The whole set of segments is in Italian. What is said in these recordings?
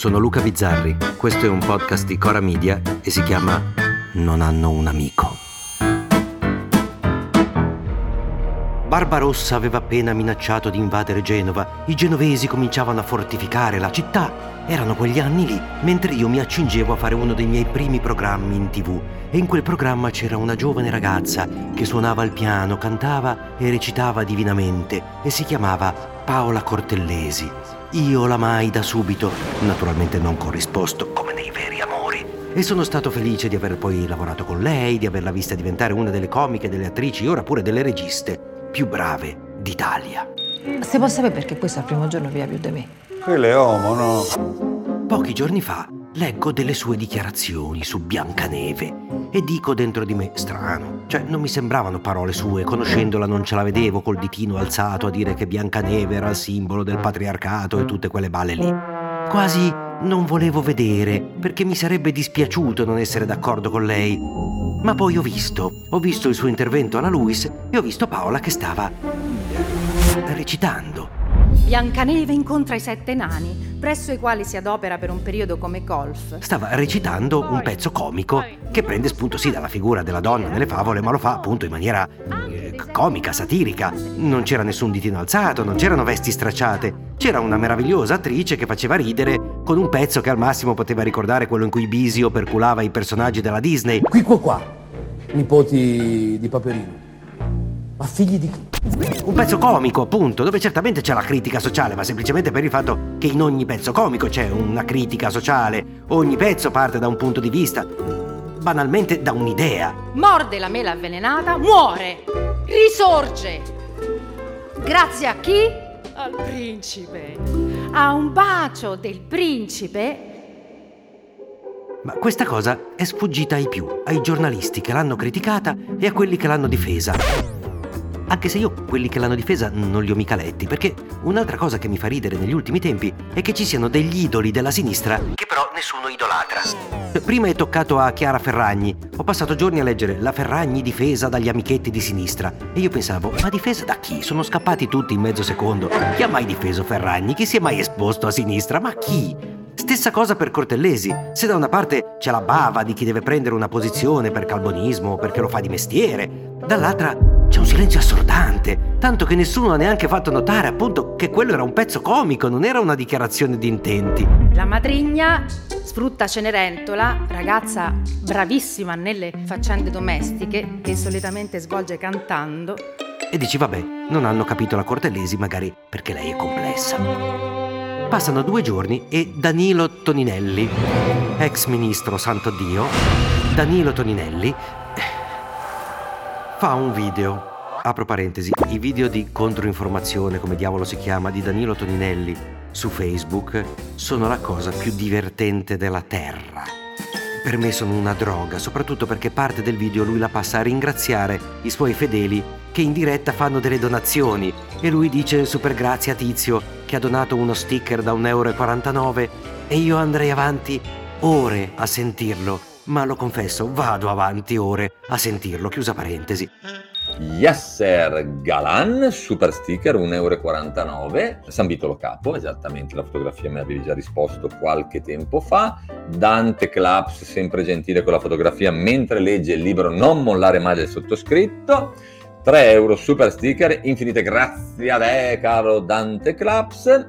Sono Luca Bizzarri, questo è un podcast di Cora Media e si chiama Non hanno un amico. Barbarossa aveva appena minacciato di invadere Genova. I genovesi cominciavano a fortificare la città. Erano quegli anni lì, mentre io mi accingevo a fare uno dei miei primi programmi in tv. E in quel programma c'era una giovane ragazza che suonava il piano, cantava e recitava divinamente e si chiamava Paola Cortellesi. Io l'amai da subito, naturalmente non corrisposto come nei veri amori. E sono stato felice di aver poi lavorato con lei, di averla vista diventare una delle comiche, delle attrici, ora pure delle registe più brave d'Italia. Se può sapere perché questo è il primo giorno via più di me. Quello è uomo, no? Pochi giorni fa leggo delle sue dichiarazioni su Biancaneve e dico dentro di me strano. Cioè, non mi sembravano parole sue, conoscendola non ce la vedevo col ditino alzato a dire che Biancaneve era il simbolo del patriarcato e tutte quelle balle lì. Quasi non volevo vedere, perché mi sarebbe dispiaciuto non essere d'accordo con lei. Ma poi ho visto, ho visto il suo intervento alla Luis e ho visto Paola che stava recitando. Biancaneve incontra i sette nani, presso i quali si adopera per un periodo come golf. Stava recitando un pezzo comico che prende spunto sì dalla figura della donna nelle favole, ma lo fa appunto in maniera eh, comica, satirica. Non c'era nessun ditino alzato, non c'erano vesti stracciate. C'era una meravigliosa attrice che faceva ridere con un pezzo che al massimo poteva ricordare quello in cui Bisio perculava i personaggi della Disney. Qui qua qua, nipoti di Paperino. Ma figli di? Un pezzo comico, appunto, dove certamente c'è la critica sociale, ma semplicemente per il fatto che in ogni pezzo comico c'è una critica sociale. Ogni pezzo parte da un punto di vista, banalmente da un'idea. Morde la mela avvelenata, muore, risorge. Grazie a chi? Al principe. A un bacio del principe ma questa cosa è sfuggita ai più, ai giornalisti che l'hanno criticata e a quelli che l'hanno difesa. Anche se io quelli che l'hanno difesa non li ho mica letti, perché un'altra cosa che mi fa ridere negli ultimi tempi è che ci siano degli idoli della sinistra che però nessuno idolatra. Prima è toccato a Chiara Ferragni. Ho passato giorni a leggere la Ferragni difesa dagli amichetti di sinistra e io pensavo, ma difesa da chi? Sono scappati tutti in mezzo secondo. Chi ha mai difeso Ferragni? Chi si è mai esposto a sinistra? Ma chi? Stessa cosa per Cortellesi. Se da una parte c'è la bava di chi deve prendere una posizione per calbonismo o perché lo fa di mestiere, dall'altra c'è un silenzio assordante, tanto che nessuno ha neanche fatto notare appunto che quello era un pezzo comico, non era una dichiarazione di intenti. La matrigna sfrutta Cenerentola, ragazza bravissima nelle faccende domestiche che solitamente svolge cantando. E dici vabbè, non hanno capito la Cortellesi magari perché lei è complessa. Passano due giorni e Danilo Toninelli, ex ministro santo Dio, Danilo Toninelli fa un video. Apro parentesi, i video di controinformazione, come diavolo si chiama, di Danilo Toninelli su Facebook sono la cosa più divertente della terra. Per me sono una droga, soprattutto perché parte del video lui la passa a ringraziare i suoi fedeli che in diretta fanno delle donazioni e lui dice super grazie a Tizio che ha donato uno sticker da 1,49 euro e io andrei avanti ore a sentirlo ma lo confesso, vado avanti ore a sentirlo, chiusa parentesi. Yasser Galan, super sticker, 1,49 euro. San Vitolo Capo, esattamente, la fotografia mi avevi già risposto qualche tempo fa. Dante Claps, sempre gentile con la fotografia, mentre legge il libro Non mollare mai del sottoscritto. 3 euro super sticker, infinite grazie a te caro Dante Claps.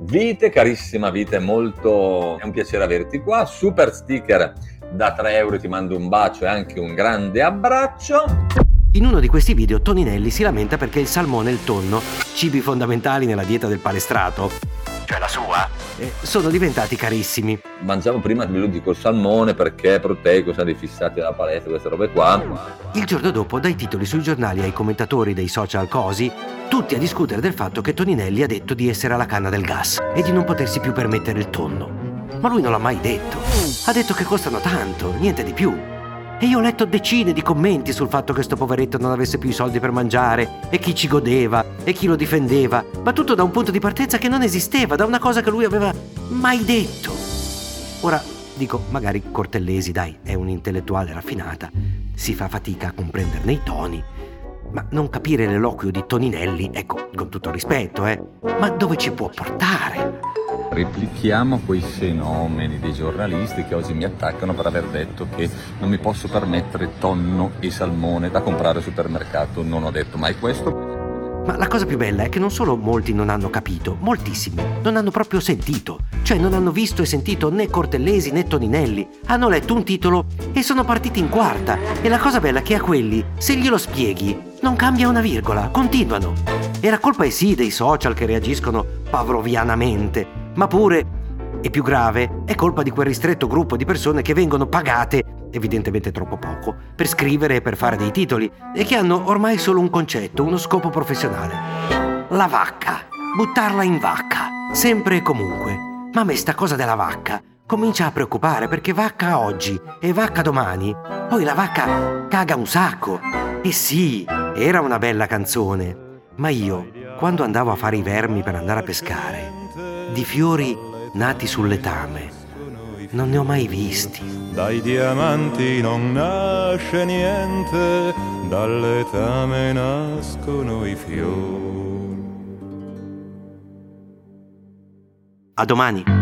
Vite, carissima Vite, molto... è un piacere averti qua. Super sticker da 3 euro ti mando un bacio e anche un grande abbraccio. In uno di questi video Toninelli si lamenta perché il salmone e il tonno, cibi fondamentali nella dieta del palestrato, cioè la sua, eh, sono diventati carissimi. Mangiavo prima, ve lo dico, il salmone perché è proteico, sono fissati dalla palestra, queste robe qua. Il giorno dopo, dai titoli sui giornali ai commentatori dei social cosi, tutti a discutere del fatto che Toninelli ha detto di essere alla canna del gas e di non potersi più permettere il tonno. Ma lui non l'ha mai detto. Ha detto che costano tanto, niente di più. E io ho letto decine di commenti sul fatto che sto poveretto non avesse più i soldi per mangiare, e chi ci godeva, e chi lo difendeva, ma tutto da un punto di partenza che non esisteva, da una cosa che lui aveva mai detto. Ora, dico, magari Cortellesi, dai, è un'intellettuale raffinata, si fa fatica a comprenderne i toni, ma non capire l'eloquio di Toninelli, ecco, con tutto rispetto, eh, ma dove ci può portare? Replichiamo quei fenomeni dei giornalisti che oggi mi attaccano per aver detto che non mi posso permettere tonno e salmone da comprare al supermercato. Non ho detto mai questo. Ma la cosa più bella è che non solo molti non hanno capito, moltissimi non hanno proprio sentito, cioè non hanno visto e sentito né Cortellesi né Toninelli, hanno letto un titolo e sono partiti in quarta. E la cosa bella è che a quelli, se glielo spieghi, non cambia una virgola, continuano. E la colpa è sì dei social che reagiscono pavlovianamente, ma pure, e più grave, è colpa di quel ristretto gruppo di persone che vengono pagate evidentemente troppo poco, per scrivere e per fare dei titoli e che hanno ormai solo un concetto, uno scopo professionale. La vacca. Buttarla in vacca. Sempre e comunque. Ma a me sta cosa della vacca comincia a preoccupare perché vacca oggi e vacca domani. Poi la vacca caga un sacco. E sì, era una bella canzone. Ma io, quando andavo a fare i vermi per andare a pescare, di fiori nati sul letame, non ne ho mai visti. Dai diamanti non nasce niente, dal letame nascono i fiori. A domani.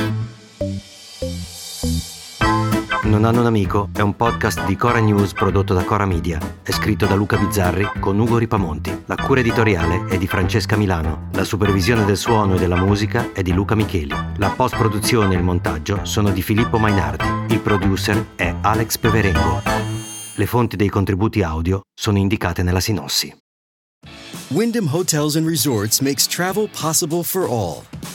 Non hanno un amico è un podcast di Cora News prodotto da Cora Media. È scritto da Luca Bizzarri con Ugo Ripamonti. La cura editoriale è di Francesca Milano. La supervisione del suono e della musica è di Luca Micheli. La post-produzione e il montaggio sono di Filippo Mainardi. Il producer è Alex Peverengo. Le fonti dei contributi audio sono indicate nella sinossi. Wyndham Hotels and Resorts makes travel possible for all.